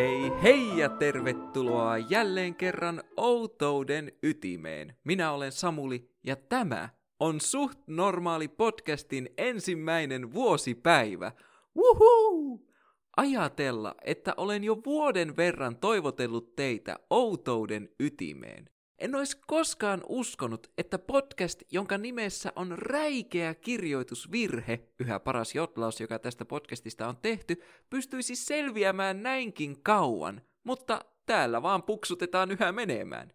Hei hei ja tervetuloa jälleen kerran Outouden ytimeen. Minä olen Samuli ja tämä on Suht Normaali podcastin ensimmäinen vuosipäivä. Wuhuu! Ajatella, että olen jo vuoden verran toivotellut teitä Outouden ytimeen. En olisi koskaan uskonut, että podcast, jonka nimessä on räikeä kirjoitusvirhe, yhä paras jotlaus, joka tästä podcastista on tehty, pystyisi selviämään näinkin kauan, mutta täällä vaan puksutetaan yhä menemään.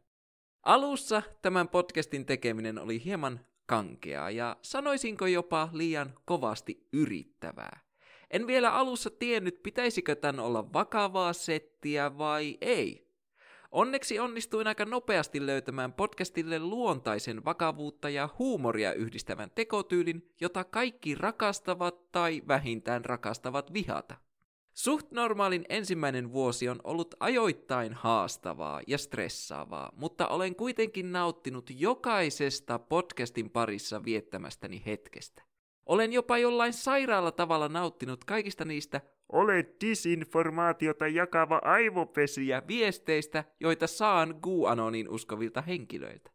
Alussa tämän podcastin tekeminen oli hieman kankeaa ja sanoisinko jopa liian kovasti yrittävää. En vielä alussa tiennyt, pitäisikö tän olla vakavaa settiä vai ei. Onneksi onnistuin aika nopeasti löytämään podcastille luontaisen vakavuutta ja huumoria yhdistävän tekotyylin, jota kaikki rakastavat tai vähintään rakastavat vihata. Suht normaalin ensimmäinen vuosi on ollut ajoittain haastavaa ja stressaavaa, mutta olen kuitenkin nauttinut jokaisesta podcastin parissa viettämästäni hetkestä. Olen jopa jollain sairaalla tavalla nauttinut kaikista niistä Olet disinformaatiota jakava aivopesiä viesteistä, joita saan QAnonin uskovilta henkilöiltä.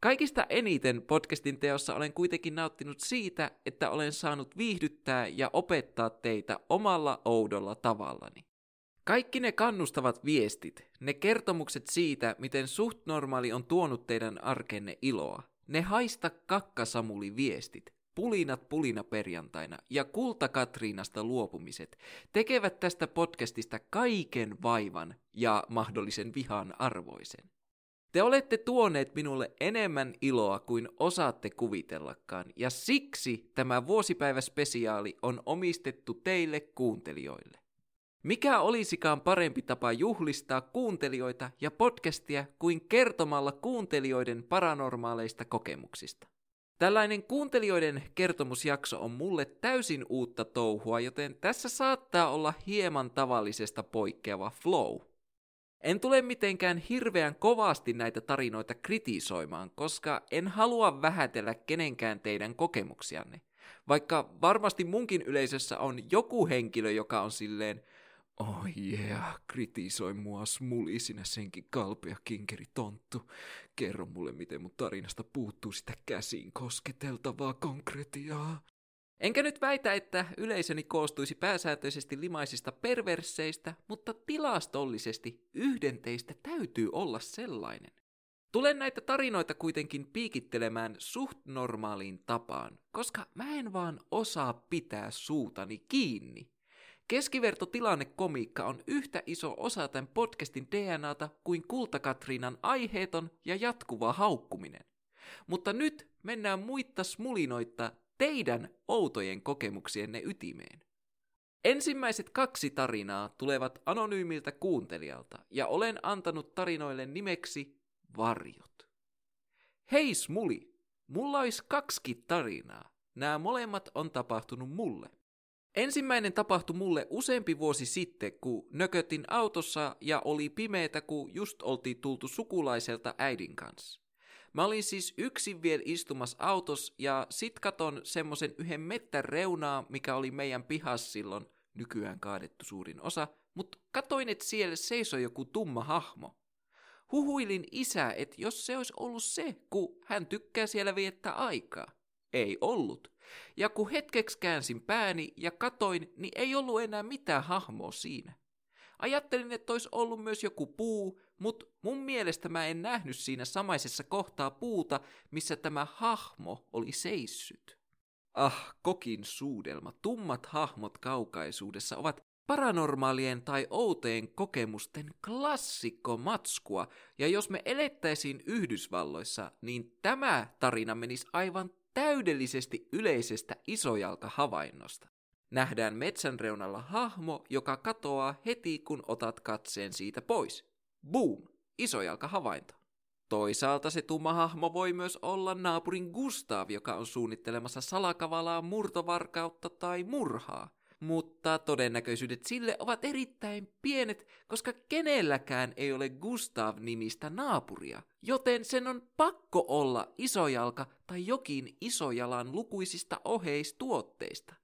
Kaikista eniten podcastin teossa olen kuitenkin nauttinut siitä, että olen saanut viihdyttää ja opettaa teitä omalla oudolla tavallani. Kaikki ne kannustavat viestit, ne kertomukset siitä, miten suht normaali on tuonut teidän arkenne iloa, ne haista kakkasamuli viestit, Pulinat pulina perjantaina ja Kulta Katriinasta luopumiset tekevät tästä podcastista kaiken vaivan ja mahdollisen vihan arvoisen. Te olette tuoneet minulle enemmän iloa kuin osaatte kuvitellakaan, ja siksi tämä vuosipäiväspesiaali on omistettu teille kuuntelijoille. Mikä olisikaan parempi tapa juhlistaa kuuntelijoita ja podcastia kuin kertomalla kuuntelijoiden paranormaaleista kokemuksista? Tällainen kuuntelijoiden kertomusjakso on mulle täysin uutta touhua, joten tässä saattaa olla hieman tavallisesta poikkeava flow. En tule mitenkään hirveän kovasti näitä tarinoita kritisoimaan, koska en halua vähätellä kenenkään teidän kokemuksianne. Vaikka varmasti munkin yleisössä on joku henkilö, joka on silleen, Oh yeah, kritisoi mua smuli sinä senkin kalpea kinkeri tonttu. Kerro mulle, miten mun tarinasta puuttuu sitä käsiin kosketeltavaa konkretiaa. Enkä nyt väitä, että yleisöni koostuisi pääsääntöisesti limaisista perverseistä, mutta tilastollisesti yhden teistä täytyy olla sellainen. Tulen näitä tarinoita kuitenkin piikittelemään suht normaaliin tapaan, koska mä en vaan osaa pitää suutani kiinni. Keskivertotilannekomiikka on yhtä iso osa tämän podcastin DNAta kuin Kultakatriinan aiheeton ja jatkuva haukkuminen. Mutta nyt mennään muitta smulinoitta teidän outojen kokemuksienne ytimeen. Ensimmäiset kaksi tarinaa tulevat anonyymiltä kuuntelijalta ja olen antanut tarinoille nimeksi Varjot. Hei smuli, mulla olisi kaksi tarinaa. Nämä molemmat on tapahtunut mulle. Ensimmäinen tapahtui mulle useampi vuosi sitten, kun nökötin autossa ja oli pimeätä, kun just oltiin tultu sukulaiselta äidin kanssa. Mä olin siis yksin vielä istumassa autos ja sit katon semmosen yhden mettän reunaa, mikä oli meidän pihas silloin, nykyään kaadettu suurin osa, mutta katoin, että siellä seisoi joku tumma hahmo. Huhuilin isää, että jos se olisi ollut se, kun hän tykkää siellä viettää aikaa. Ei ollut. Ja kun hetkeksi käänsin pääni ja katoin, niin ei ollut enää mitään hahmoa siinä. Ajattelin, että olisi ollut myös joku puu, mutta mun mielestä mä en nähnyt siinä samaisessa kohtaa puuta, missä tämä hahmo oli seissyt. Ah, kokin suudelma, tummat hahmot kaukaisuudessa ovat paranormaalien tai outeen kokemusten klassikko matskua, ja jos me elettäisiin Yhdysvalloissa, niin tämä tarina menisi aivan täydellisesti yleisestä isojalkahavainnosta. Nähdään metsän reunalla hahmo, joka katoaa heti kun otat katseen siitä pois. Boom! Isojalkahavainto. Toisaalta se tumma hahmo voi myös olla naapurin Gustav, joka on suunnittelemassa salakavalaa murtovarkautta tai murhaa mutta todennäköisyydet sille ovat erittäin pienet, koska kenelläkään ei ole Gustav-nimistä naapuria, joten sen on pakko olla isojalka tai jokin isojalan lukuisista oheistuotteista.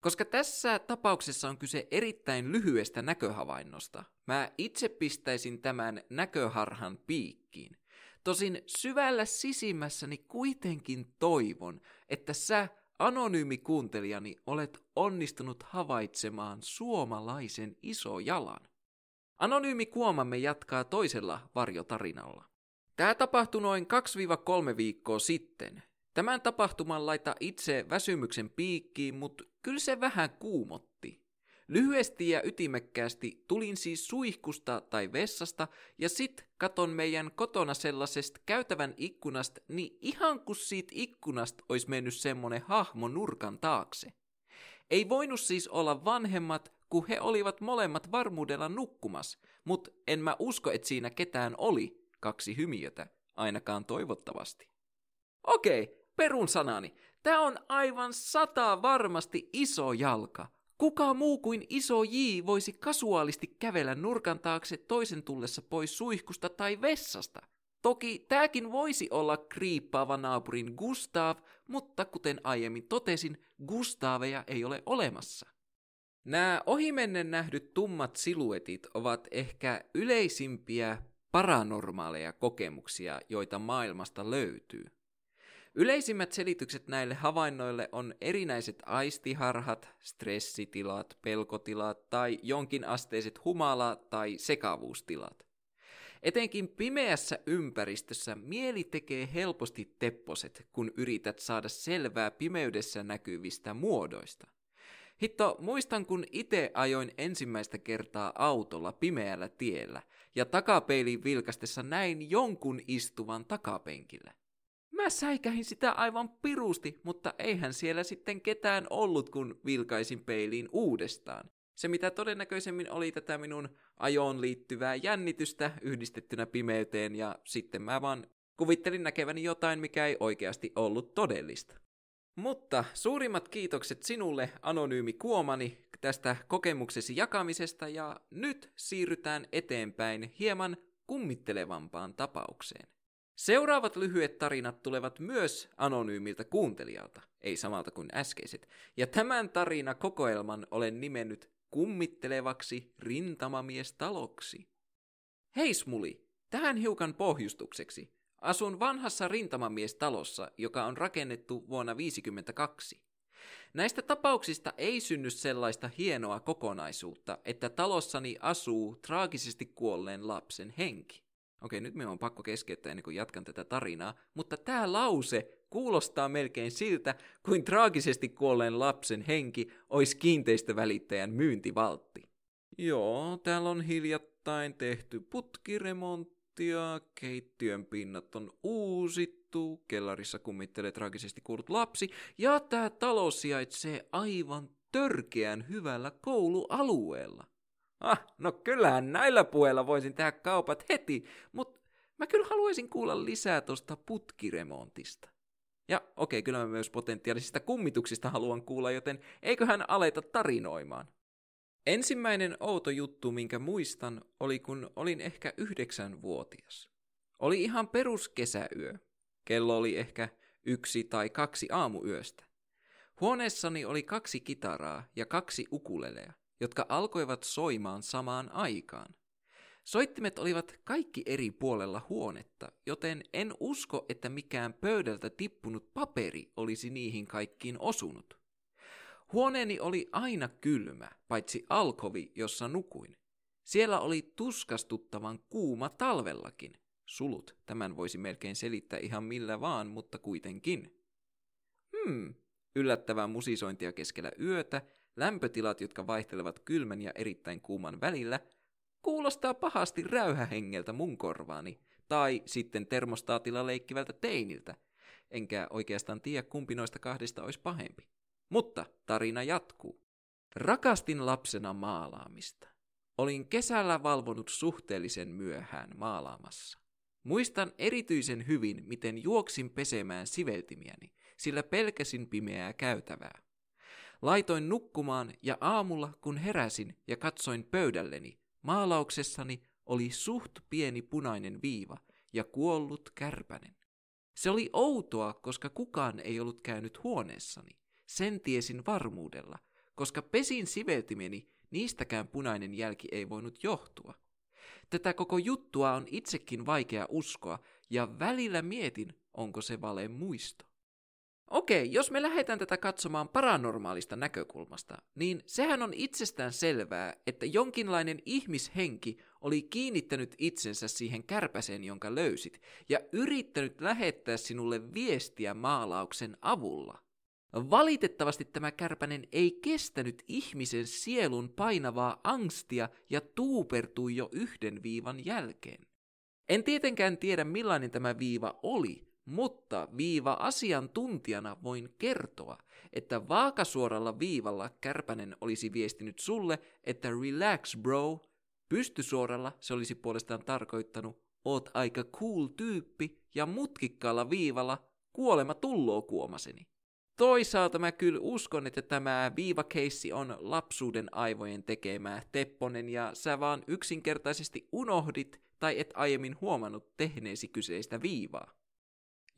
Koska tässä tapauksessa on kyse erittäin lyhyestä näköhavainnosta, Mä itse pistäisin tämän näköharhan piikkiin. Tosin syvällä sisimmässäni kuitenkin toivon, että sä, anonyymi kuuntelijani, olet onnistunut havaitsemaan suomalaisen isojalan. Anonyymi kuomamme jatkaa toisella varjotarinalla. Tämä tapahtui noin 2-3 viikkoa sitten. Tämän tapahtuman laita itse väsymyksen piikkiin, mutta kyllä se vähän kuumotti. Lyhyesti ja ytimekkäästi tulin siis suihkusta tai vessasta ja sit katon meidän kotona sellaisesta käytävän ikkunasta, niin ihan kuin siitä ikkunasta olisi mennyt semmonen hahmo nurkan taakse. Ei voinut siis olla vanhemmat, kun he olivat molemmat varmuudella nukkumas, mutta en mä usko, että siinä ketään oli, kaksi hymiötä, ainakaan toivottavasti. Okei, perun sanani. Tää on aivan sata varmasti iso jalka. Kuka muu kuin iso J voisi kasuaalisti kävellä nurkan taakse toisen tullessa pois suihkusta tai vessasta? Toki tämäkin voisi olla kriippaava naapurin Gustav, mutta kuten aiemmin totesin, Gustaveja ei ole olemassa. Nämä ohimennen nähdyt tummat siluetit ovat ehkä yleisimpiä paranormaaleja kokemuksia, joita maailmasta löytyy. Yleisimmät selitykset näille havainnoille on erinäiset aistiharhat, stressitilat, pelkotilat tai jonkinasteiset humala- tai sekavuustilat. Etenkin pimeässä ympäristössä mieli tekee helposti tepposet, kun yrität saada selvää pimeydessä näkyvistä muodoista. Hitto, muistan kun itse ajoin ensimmäistä kertaa autolla pimeällä tiellä ja takapeiliin vilkastessa näin jonkun istuvan takapenkillä. Mä säikähin sitä aivan pirusti, mutta eihän siellä sitten ketään ollut, kun vilkaisin peiliin uudestaan. Se mitä todennäköisemmin oli tätä minun ajoon liittyvää jännitystä yhdistettynä pimeyteen ja sitten mä vaan kuvittelin näkeväni jotain, mikä ei oikeasti ollut todellista. Mutta suurimmat kiitokset sinulle, anonyymi Kuomani, tästä kokemuksesi jakamisesta ja nyt siirrytään eteenpäin hieman kummittelevampaan tapaukseen. Seuraavat lyhyet tarinat tulevat myös anonyymiltä kuuntelijalta, ei samalta kuin äskeiset, ja tämän tarina kokoelman olen nimennyt kummittelevaksi rintamamiestaloksi. Hei Smuli, tähän hiukan pohjustukseksi. Asun vanhassa rintamamiestalossa, joka on rakennettu vuonna 1952. Näistä tapauksista ei synny sellaista hienoa kokonaisuutta, että talossani asuu traagisesti kuolleen lapsen henki. Okei, nyt minun on pakko keskeyttää ennen kuin jatkan tätä tarinaa, mutta tämä lause kuulostaa melkein siltä, kuin traagisesti kuolleen lapsen henki olisi kiinteistövälittäjän myyntivaltti. Joo, täällä on hiljattain tehty putkiremonttia, keittiön pinnat on uusittu, kellarissa kummittelee traagisesti kuollut lapsi, ja tämä talo sijaitsee aivan törkeän hyvällä koulualueella. Ah, no kyllähän näillä puolella voisin tehdä kaupat heti, mutta mä kyllä haluaisin kuulla lisää tuosta putkiremontista. Ja okei, okay, kyllä mä myös potentiaalisista kummituksista haluan kuulla, joten eiköhän aleta tarinoimaan. Ensimmäinen outo juttu, minkä muistan, oli kun olin ehkä yhdeksänvuotias. Oli ihan peruskesäyö. Kello oli ehkä yksi tai kaksi aamuyöstä. Huoneessani oli kaksi kitaraa ja kaksi ukuleleja jotka alkoivat soimaan samaan aikaan. Soittimet olivat kaikki eri puolella huonetta, joten en usko, että mikään pöydältä tippunut paperi olisi niihin kaikkiin osunut. Huoneeni oli aina kylmä, paitsi alkovi, jossa nukuin. Siellä oli tuskastuttavan kuuma talvellakin. Sulut, tämän voisi melkein selittää ihan millä vaan, mutta kuitenkin. Hmm, yllättävää musisointia keskellä yötä lämpötilat, jotka vaihtelevat kylmän ja erittäin kuuman välillä, kuulostaa pahasti räyhähengeltä mun korvaani, tai sitten termostaatilla leikkivältä teiniltä, enkä oikeastaan tiedä kumpi noista kahdesta olisi pahempi. Mutta tarina jatkuu. Rakastin lapsena maalaamista. Olin kesällä valvonut suhteellisen myöhään maalaamassa. Muistan erityisen hyvin, miten juoksin pesemään siveltimiäni, sillä pelkäsin pimeää käytävää. Laitoin nukkumaan ja aamulla kun heräsin ja katsoin pöydälleni, maalauksessani oli suht pieni punainen viiva ja kuollut kärpänen. Se oli outoa, koska kukaan ei ollut käynyt huoneessani. Sen tiesin varmuudella, koska pesin siveltimeni, niistäkään punainen jälki ei voinut johtua. Tätä koko juttua on itsekin vaikea uskoa, ja välillä mietin, onko se vale muisto. Okei, jos me lähdetään tätä katsomaan paranormaalista näkökulmasta, niin sehän on itsestään selvää, että jonkinlainen ihmishenki oli kiinnittänyt itsensä siihen kärpäseen, jonka löysit, ja yrittänyt lähettää sinulle viestiä maalauksen avulla. Valitettavasti tämä kärpänen ei kestänyt ihmisen sielun painavaa angstia ja tuupertui jo yhden viivan jälkeen. En tietenkään tiedä millainen tämä viiva oli, mutta viiva asiantuntijana voin kertoa, että vaakasuoralla viivalla kärpänen olisi viestinyt sulle, että relax bro. Pystysuoralla se olisi puolestaan tarkoittanut, oot aika cool tyyppi, ja mutkikkaalla viivalla kuolema tulloo kuomaseni. Toisaalta mä kyllä uskon, että tämä viivakeissi on lapsuuden aivojen tekemää Tepponen ja sä vaan yksinkertaisesti unohdit tai et aiemmin huomannut tehneesi kyseistä viivaa.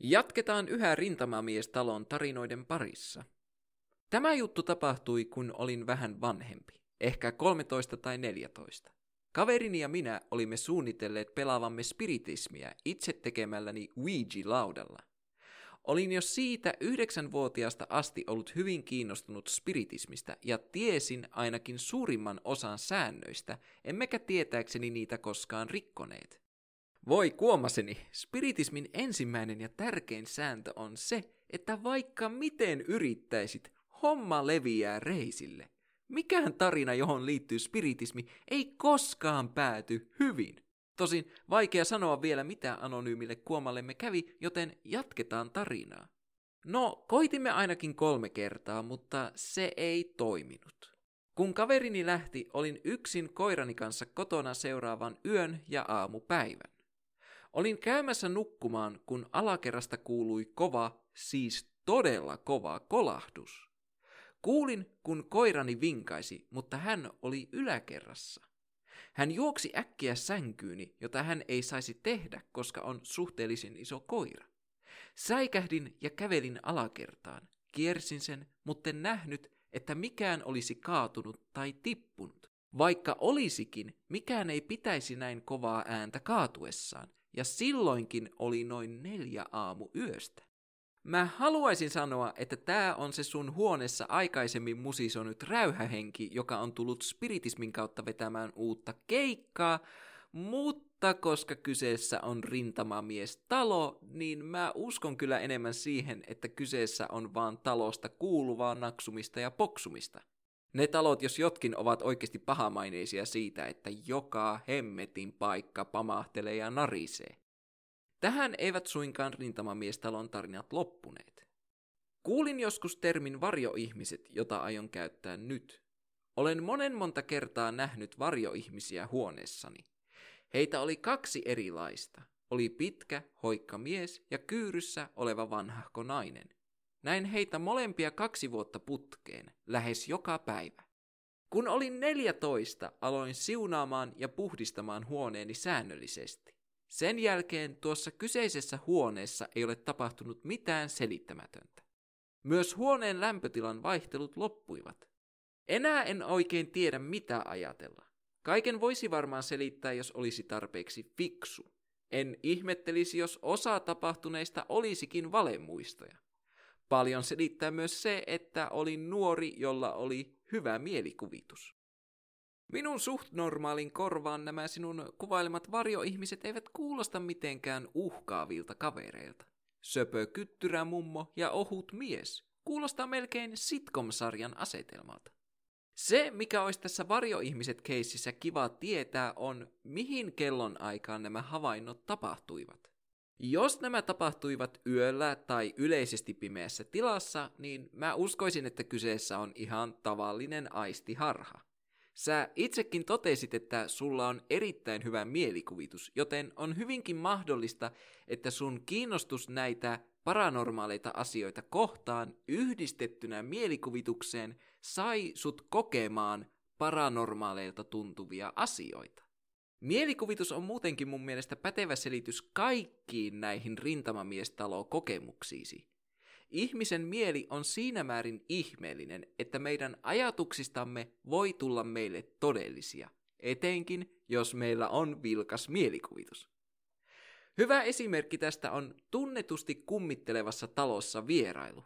Jatketaan yhä rintamamiestalon tarinoiden parissa. Tämä juttu tapahtui, kun olin vähän vanhempi, ehkä 13 tai 14. Kaverini ja minä olimme suunnitelleet pelaavamme spiritismiä itse tekemälläni Ouija-laudalla. Olin jo siitä yhdeksänvuotiaasta asti ollut hyvin kiinnostunut spiritismistä ja tiesin ainakin suurimman osan säännöistä, emmekä tietääkseni niitä koskaan rikkoneet. Voi kuomaseni, spiritismin ensimmäinen ja tärkein sääntö on se, että vaikka miten yrittäisit, homma leviää reisille. Mikään tarina, johon liittyy spiritismi, ei koskaan pääty hyvin. Tosin vaikea sanoa vielä mitä anonyymille kuomallemme kävi, joten jatketaan tarinaa. No, koitimme ainakin kolme kertaa, mutta se ei toiminut. Kun kaverini lähti, olin yksin koirani kanssa kotona seuraavan yön ja aamupäivän. Olin käymässä nukkumaan, kun alakerrasta kuului kova, siis todella kova kolahdus. Kuulin, kun koirani vinkaisi, mutta hän oli yläkerrassa. Hän juoksi äkkiä sänkyyni, jota hän ei saisi tehdä, koska on suhteellisen iso koira. Säikähdin ja kävelin alakertaan. Kiersin sen, mutta en nähnyt, että mikään olisi kaatunut tai tippunut. Vaikka olisikin, mikään ei pitäisi näin kovaa ääntä kaatuessaan, ja silloinkin oli noin neljä aamu yöstä. Mä haluaisin sanoa, että tää on se sun huoneessa aikaisemmin musisonut räyhähenki, joka on tullut spiritismin kautta vetämään uutta keikkaa, mutta koska kyseessä on rintamamies talo, niin mä uskon kyllä enemmän siihen, että kyseessä on vaan talosta kuuluvaa naksumista ja poksumista. Ne talot, jos jotkin, ovat oikeasti pahamaineisia siitä, että joka hemmetin paikka pamahtelee ja narisee. Tähän eivät suinkaan rintamamiestalon tarinat loppuneet. Kuulin joskus termin varjoihmiset, jota aion käyttää nyt. Olen monen monta kertaa nähnyt varjoihmisiä huoneessani. Heitä oli kaksi erilaista. Oli pitkä, hoikka mies ja kyyryssä oleva vanhahko nainen. Näin heitä molempia kaksi vuotta putkeen, lähes joka päivä. Kun olin 14, aloin siunaamaan ja puhdistamaan huoneeni säännöllisesti. Sen jälkeen tuossa kyseisessä huoneessa ei ole tapahtunut mitään selittämätöntä. Myös huoneen lämpötilan vaihtelut loppuivat. Enää en oikein tiedä mitä ajatella. Kaiken voisi varmaan selittää, jos olisi tarpeeksi fiksu. En ihmettelisi, jos osa tapahtuneista olisikin valemuistoja. Paljon selittää myös se, että olin nuori, jolla oli hyvä mielikuvitus. Minun suht normaalin korvaan nämä sinun kuvailemat varjoihmiset eivät kuulosta mitenkään uhkaavilta kavereilta. Söpö kyttyrä mummo ja ohut mies kuulostaa melkein sitcom-sarjan asetelmalta. Se, mikä olisi tässä varjoihmiset keississä kiva tietää, on mihin kellon aikaan nämä havainnot tapahtuivat. Jos nämä tapahtuivat yöllä tai yleisesti pimeässä tilassa, niin mä uskoisin, että kyseessä on ihan tavallinen aistiharha. Sä itsekin totesit, että sulla on erittäin hyvä mielikuvitus, joten on hyvinkin mahdollista, että sun kiinnostus näitä paranormaaleita asioita kohtaan yhdistettynä mielikuvitukseen sai sut kokemaan paranormaaleilta tuntuvia asioita. Mielikuvitus on muutenkin mun mielestä pätevä selitys kaikkiin näihin rintamamiestalo-kokemuksiisi. Ihmisen mieli on siinä määrin ihmeellinen, että meidän ajatuksistamme voi tulla meille todellisia, etenkin jos meillä on vilkas mielikuvitus. Hyvä esimerkki tästä on tunnetusti kummittelevassa talossa vierailu.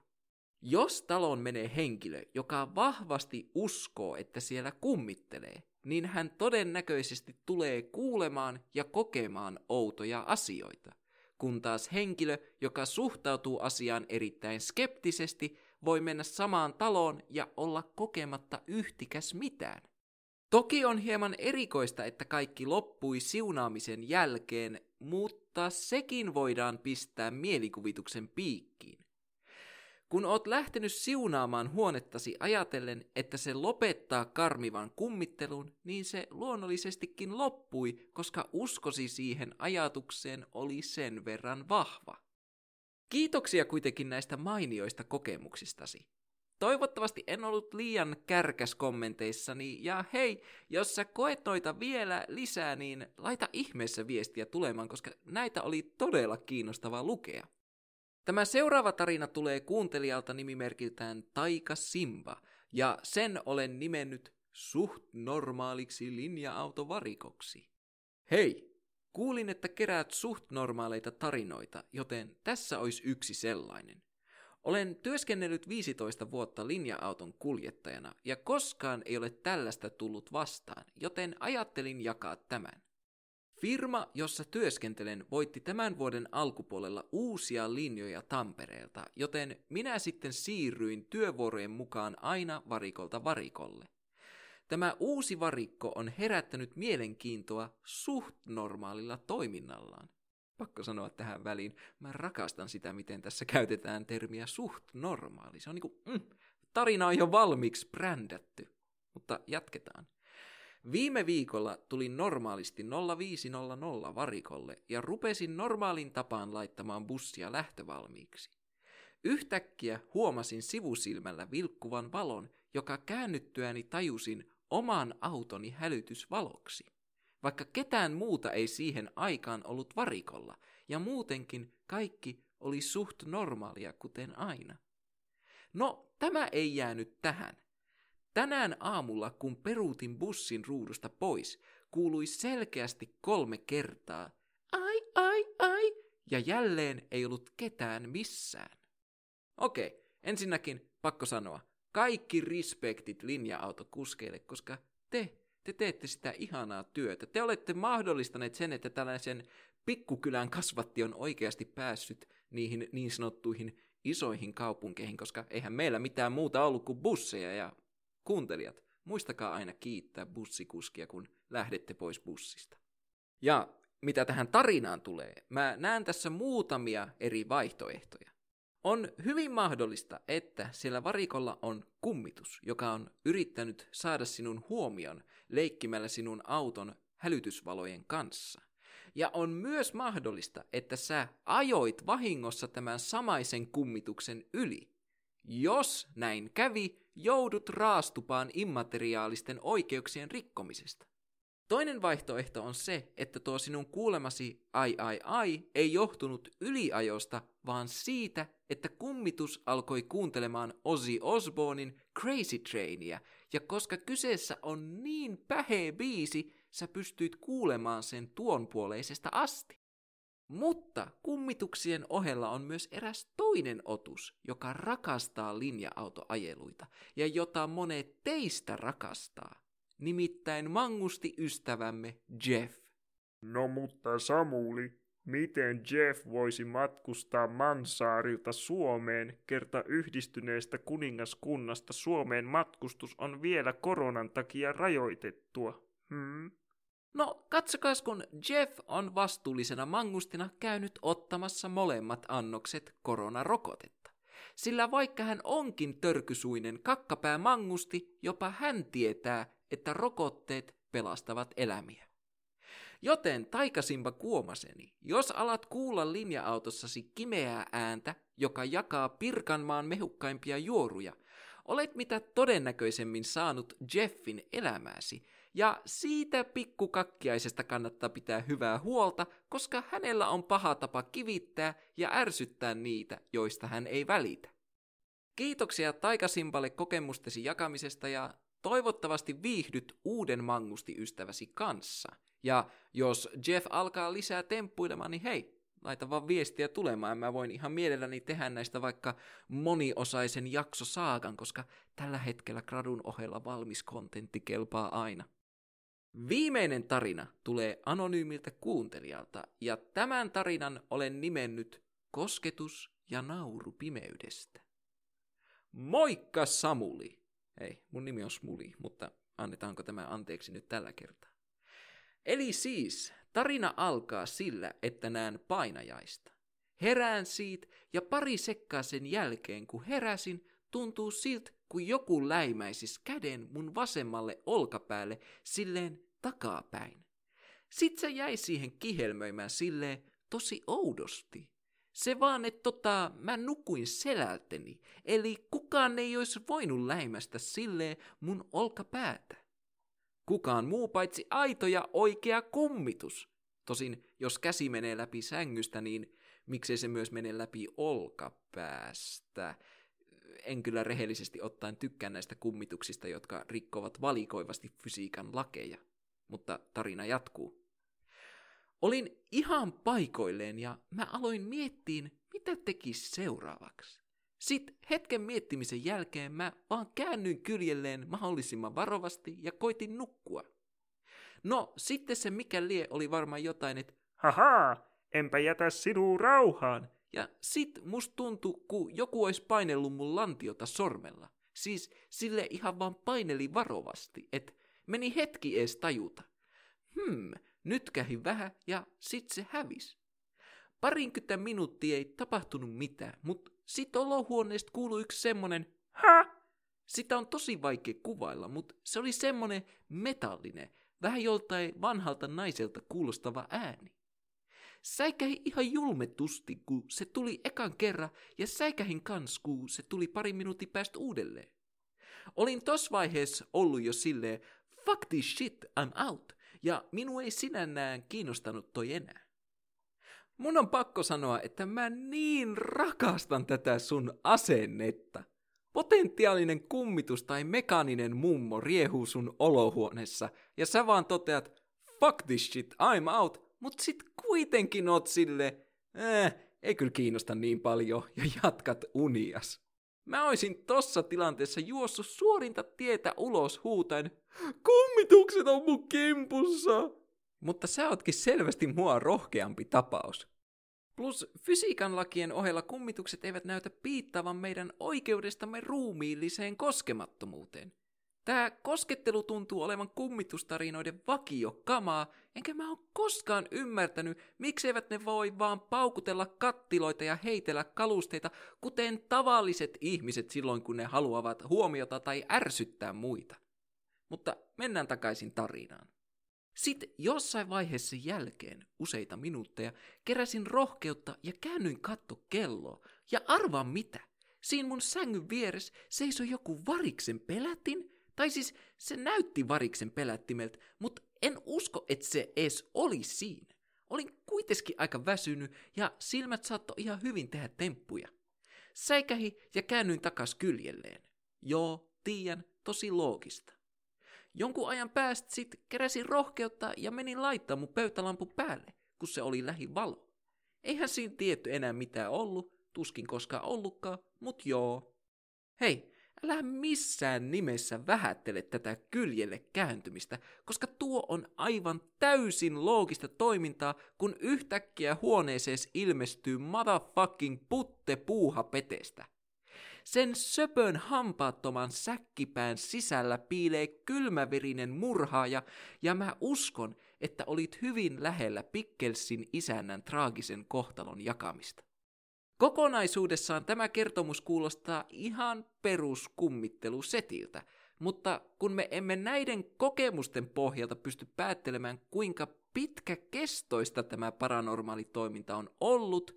Jos taloon menee henkilö, joka vahvasti uskoo, että siellä kummittelee, niin hän todennäköisesti tulee kuulemaan ja kokemaan outoja asioita, kun taas henkilö, joka suhtautuu asiaan erittäin skeptisesti, voi mennä samaan taloon ja olla kokematta yhtikäs mitään. Toki on hieman erikoista, että kaikki loppui siunaamisen jälkeen, mutta sekin voidaan pistää mielikuvituksen piikkiin. Kun oot lähtenyt siunaamaan huonettasi ajatellen, että se lopettaa karmivan kummittelun, niin se luonnollisestikin loppui, koska uskosi siihen ajatukseen oli sen verran vahva. Kiitoksia kuitenkin näistä mainioista kokemuksistasi. Toivottavasti en ollut liian kärkäs kommenteissani, ja hei, jos sä koet noita vielä lisää, niin laita ihmeessä viestiä tulemaan, koska näitä oli todella kiinnostavaa lukea. Tämä seuraava tarina tulee kuuntelijalta nimimerkiltään Taika Simba, ja sen olen nimennyt suht normaaliksi linja-autovarikoksi. Hei, kuulin, että keräät suht normaaleita tarinoita, joten tässä olisi yksi sellainen. Olen työskennellyt 15 vuotta linja-auton kuljettajana ja koskaan ei ole tällaista tullut vastaan, joten ajattelin jakaa tämän. Firma, jossa työskentelen, voitti tämän vuoden alkupuolella uusia linjoja Tampereelta, joten minä sitten siirryin työvuorojen mukaan aina varikolta varikolle. Tämä uusi varikko on herättänyt mielenkiintoa suht normaalilla toiminnallaan. Pakko sanoa tähän väliin, mä rakastan sitä, miten tässä käytetään termiä suht normaali. Se on niinku, mm, tarina on jo valmiiksi brändätty. Mutta jatketaan. Viime viikolla tulin normaalisti 0500 varikolle ja rupesin normaalin tapaan laittamaan bussia lähtövalmiiksi. Yhtäkkiä huomasin sivusilmällä vilkkuvan valon, joka käännyttyäni tajusin oman autoni hälytysvaloksi. Vaikka ketään muuta ei siihen aikaan ollut varikolla, ja muutenkin kaikki oli suht normaalia kuten aina. No, tämä ei jäänyt tähän. Tänään aamulla, kun peruutin bussin ruudusta pois, kuului selkeästi kolme kertaa ai, ai, ai, ja jälleen ei ollut ketään missään. Okei, ensinnäkin pakko sanoa, kaikki respektit linja-autokuskeille, koska te, te teette sitä ihanaa työtä. Te olette mahdollistaneet sen, että tällaisen pikkukylän kasvatti on oikeasti päässyt niihin niin sanottuihin isoihin kaupunkeihin, koska eihän meillä mitään muuta ollut kuin busseja ja Kuuntelijat, muistakaa aina kiittää bussikuskia, kun lähdette pois bussista. Ja mitä tähän tarinaan tulee, mä näen tässä muutamia eri vaihtoehtoja. On hyvin mahdollista, että siellä varikolla on kummitus, joka on yrittänyt saada sinun huomion leikkimällä sinun auton hälytysvalojen kanssa. Ja on myös mahdollista, että sä ajoit vahingossa tämän samaisen kummituksen yli. Jos näin kävi, joudut raastupaan immateriaalisten oikeuksien rikkomisesta. Toinen vaihtoehto on se, että tuo sinun kuulemasi ai ai ai ei johtunut yliajosta, vaan siitä, että kummitus alkoi kuuntelemaan Ozzy Osbournein Crazy Trainia, ja koska kyseessä on niin päheä biisi, sä pystyit kuulemaan sen tuonpuoleisesta asti. Mutta kummituksien ohella on myös eräs toinen otus, joka rakastaa linja-autoajeluita ja jota monet teistä rakastaa. Nimittäin mangusti ystävämme Jeff. No mutta Samuli, miten Jeff voisi matkustaa Mansaarilta Suomeen, kerta yhdistyneestä kuningaskunnasta Suomeen matkustus on vielä koronan takia rajoitettua? Hmm? No, katsokaas kun Jeff on vastuullisena mangustina käynyt ottamassa molemmat annokset koronarokotetta. Sillä vaikka hän onkin törkysuinen kakkapää mangusti, jopa hän tietää, että rokotteet pelastavat elämiä. Joten taikasimpa kuomaseni, jos alat kuulla linja-autossasi kimeää ääntä, joka jakaa Pirkanmaan mehukkaimpia juoruja, olet mitä todennäköisemmin saanut Jeffin elämääsi, ja siitä pikkukakkiaisesta kannattaa pitää hyvää huolta, koska hänellä on paha tapa kivittää ja ärsyttää niitä, joista hän ei välitä. Kiitoksia Taikasimpalle kokemustesi jakamisesta ja toivottavasti viihdyt uuden mangustiystäväsi kanssa. Ja jos Jeff alkaa lisää temppuilemaan, niin hei, laita vaan viestiä tulemaan. Mä voin ihan mielelläni tehdä näistä vaikka moniosaisen jakso saakan, koska tällä hetkellä gradun ohella valmis kontentti kelpaa aina. Viimeinen tarina tulee anonyymiltä kuuntelijalta, ja tämän tarinan olen nimennyt Kosketus ja nauru pimeydestä. Moikka Samuli! Ei, mun nimi on Smuli, mutta annetaanko tämä anteeksi nyt tällä kertaa. Eli siis, tarina alkaa sillä, että näen painajaista. Herään siitä ja pari sekkaa sen jälkeen, kun heräsin, tuntuu siltä, kun joku läimäisis käden mun vasemmalle olkapäälle silleen takapäin. Sitten se jäi siihen kihelmöimään silleen tosi oudosti. Se vaan, että tota, mä nukuin selälteni, eli kukaan ei olisi voinut läimästä silleen mun olkapäätä. Kukaan muu paitsi aito ja oikea kummitus. Tosin, jos käsi menee läpi sängystä, niin miksei se myös mene läpi olkapäästä. En kyllä rehellisesti ottaen tykkää näistä kummituksista, jotka rikkovat valikoivasti fysiikan lakeja. Mutta tarina jatkuu. Olin ihan paikoilleen ja mä aloin miettiin, mitä tekisi seuraavaksi. Sitten hetken miettimisen jälkeen mä vaan käännyin kyljelleen mahdollisimman varovasti ja koitin nukkua. No, sitten se mikä lie oli varmaan jotain, että Haha, enpä jätä sinua rauhaan. Ja sit musta tuntui, kun joku olisi painellut mun lantiota sormella. Siis sille ihan vaan paineli varovasti, että meni hetki ees tajuta. Hmm, nyt kähi vähän ja sit se hävis. Parinkymmentä minuuttia ei tapahtunut mitään, mutta sit olohuoneesta kuului yksi semmonen ha! Sitä on tosi vaikea kuvailla, mutta se oli semmonen metallinen, vähän joltain vanhalta naiselta kuulostava ääni. Säikähi ihan julmetusti, kun se tuli ekan kerran, ja säikähin kans, kun se tuli pari minuutin päästä uudelleen. Olin tos vaiheessa ollut jo silleen, fuck this shit, I'm out ja minua ei sinällään kiinnostanut toi enää. Mun on pakko sanoa, että mä niin rakastan tätä sun asennetta. Potentiaalinen kummitus tai mekaaninen mummo riehuu sun olohuoneessa, ja sä vaan toteat, fuck this shit, I'm out, mut sit kuitenkin oot sille, eh, ei kyllä kiinnosta niin paljon, ja jatkat unias. Mä oisin tossa tilanteessa juossut suorinta tietä ulos huutaen, kummitukset on mun kimpussa! Mutta sä ootkin selvästi mua rohkeampi tapaus. Plus fysiikan lakien ohella kummitukset eivät näytä piittavan meidän oikeudestamme ruumiilliseen koskemattomuuteen. Tämä koskettelu tuntuu olevan kummitustarinoiden vakio kamaa, enkä mä oo koskaan ymmärtänyt, mikseivät ne voi vaan paukutella kattiloita ja heitellä kalusteita, kuten tavalliset ihmiset silloin, kun ne haluavat huomiota tai ärsyttää muita. Mutta mennään takaisin tarinaan. Sitten jossain vaiheessa jälkeen, useita minuutteja, keräsin rohkeutta ja käännyin katto kelloa. Ja arvaa mitä? Siinä mun sängyn vieressä seisoi joku variksen pelätin, tai siis se näytti variksen pelättimeltä, mutta en usko, että se edes oli siinä. Olin kuitenkin aika väsynyt ja silmät saatto ihan hyvin tehdä temppuja. Säikähi ja käännyin takas kyljelleen. Joo, tiedän, tosi loogista. Jonkun ajan päästä sit keräsin rohkeutta ja menin laittaa mun pöytälampu päälle, kun se oli lähivalo. Eihän siinä tietty enää mitään ollut, tuskin koskaan ollutkaan, mut joo. Hei, älä missään nimessä vähättele tätä kyljelle kääntymistä, koska tuo on aivan täysin loogista toimintaa, kun yhtäkkiä huoneeseen ilmestyy motherfucking putte puuhapetestä. Sen söpön hampaattoman säkkipään sisällä piilee kylmäverinen murhaaja, ja mä uskon, että olit hyvin lähellä Pikkelsin isännän traagisen kohtalon jakamista. Kokonaisuudessaan tämä kertomus kuulostaa ihan peruskummittelusetiltä, mutta kun me emme näiden kokemusten pohjalta pysty päättelemään, kuinka pitkäkestoista tämä paranormaali toiminta on ollut,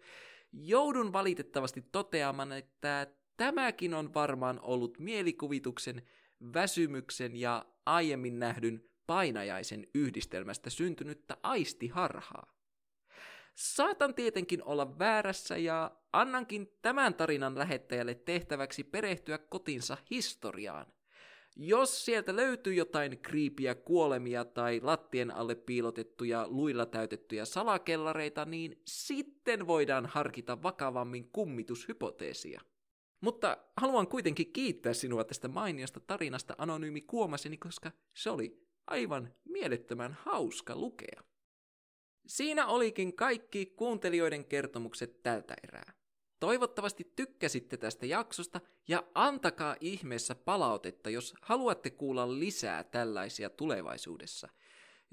joudun valitettavasti toteamaan, että tämäkin on varmaan ollut mielikuvituksen, väsymyksen ja aiemmin nähdyn painajaisen yhdistelmästä syntynyttä aistiharhaa. Saatan tietenkin olla väärässä ja annankin tämän tarinan lähettäjälle tehtäväksi perehtyä kotinsa historiaan. Jos sieltä löytyy jotain kriipiä kuolemia tai lattien alle piilotettuja luilla täytettyjä salakellareita, niin sitten voidaan harkita vakavammin kummitushypoteesia. Mutta haluan kuitenkin kiittää sinua tästä mainiosta tarinasta anonyymi kuomaseni, koska se oli aivan mielettömän hauska lukea. Siinä olikin kaikki kuuntelijoiden kertomukset tältä erää. Toivottavasti tykkäsitte tästä jaksosta ja antakaa ihmeessä palautetta, jos haluatte kuulla lisää tällaisia tulevaisuudessa.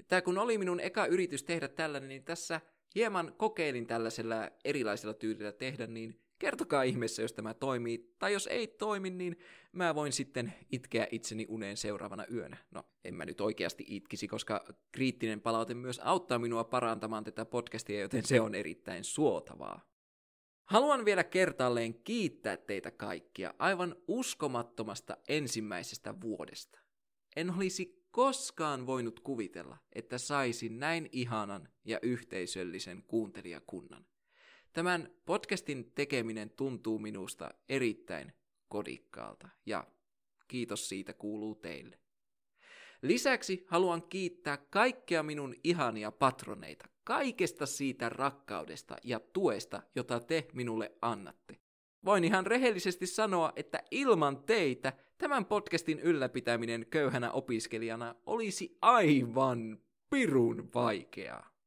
Tämä kun oli minun eka yritys tehdä tällainen, niin tässä hieman kokeilin tällaisella erilaisella tyylillä tehdä, niin kertokaa ihmeessä, jos tämä toimii. Tai jos ei toimi, niin mä voin sitten itkeä itseni uneen seuraavana yönä. No, en mä nyt oikeasti itkisi, koska kriittinen palaute myös auttaa minua parantamaan tätä podcastia, joten se on erittäin suotavaa. Haluan vielä kertaalleen kiittää teitä kaikkia aivan uskomattomasta ensimmäisestä vuodesta. En olisi koskaan voinut kuvitella, että saisin näin ihanan ja yhteisöllisen kuuntelijakunnan. Tämän podcastin tekeminen tuntuu minusta erittäin kodikkaalta ja kiitos siitä kuuluu teille. Lisäksi haluan kiittää kaikkia minun ihania patroneita, kaikesta siitä rakkaudesta ja tuesta, jota te minulle annatte. Voin ihan rehellisesti sanoa, että ilman teitä tämän podcastin ylläpitäminen köyhänä opiskelijana olisi aivan pirun vaikeaa.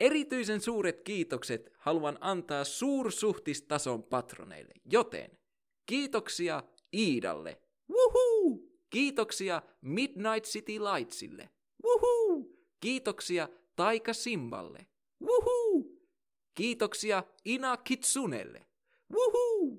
Erityisen suuret kiitokset haluan antaa suursuhtistason patroneille, joten kiitoksia Iidalle. Woohoo! Kiitoksia Midnight City Lightsille. Woohoo! Kiitoksia Taika Simballe. Woohoo! Kiitoksia Ina Kitsunelle. Woohoo!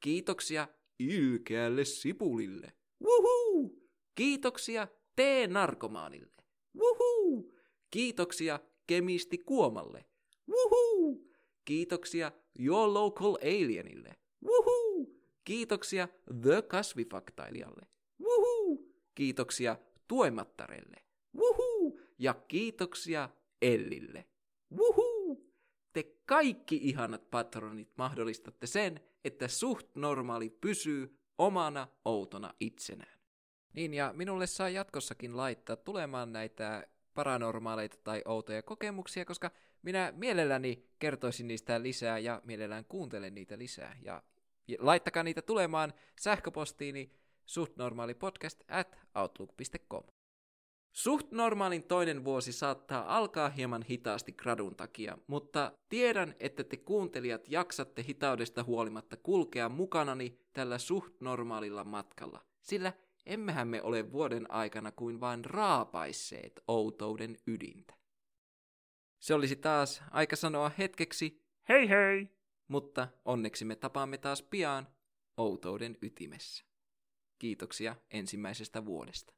Kiitoksia Ilkeälle Sipulille. Woohoo! Kiitoksia T-narkomaanille. Woohoo! Kiitoksia Kemisti Kuomalle. Woohoo! Kiitoksia Your Local Alienille. Woohoo! Kiitoksia The Kasvifaktailijalle. Woohoo! Kiitoksia Tuemattarelle. Woohoo! Ja kiitoksia Ellille. Woohoo! Te kaikki ihanat patronit mahdollistatte sen, että suht normaali pysyy omana outona itsenään. Niin ja minulle saa jatkossakin laittaa tulemaan näitä paranormaaleita tai outoja kokemuksia, koska minä mielelläni kertoisin niistä lisää ja mielellään kuuntelen niitä lisää. Ja laittakaa niitä tulemaan sähköpostiini suhtnormaalipodcast at outlook.com. Suht normaalin toinen vuosi saattaa alkaa hieman hitaasti gradun takia, mutta tiedän, että te kuuntelijat jaksatte hitaudesta huolimatta kulkea mukanani tällä suht normaalilla matkalla, sillä emmehän me ole vuoden aikana kuin vain raapaisseet outouden ydintä. Se olisi taas aika sanoa hetkeksi hei hei, mutta onneksi me tapaamme taas pian outouden ytimessä. Kiitoksia ensimmäisestä vuodesta.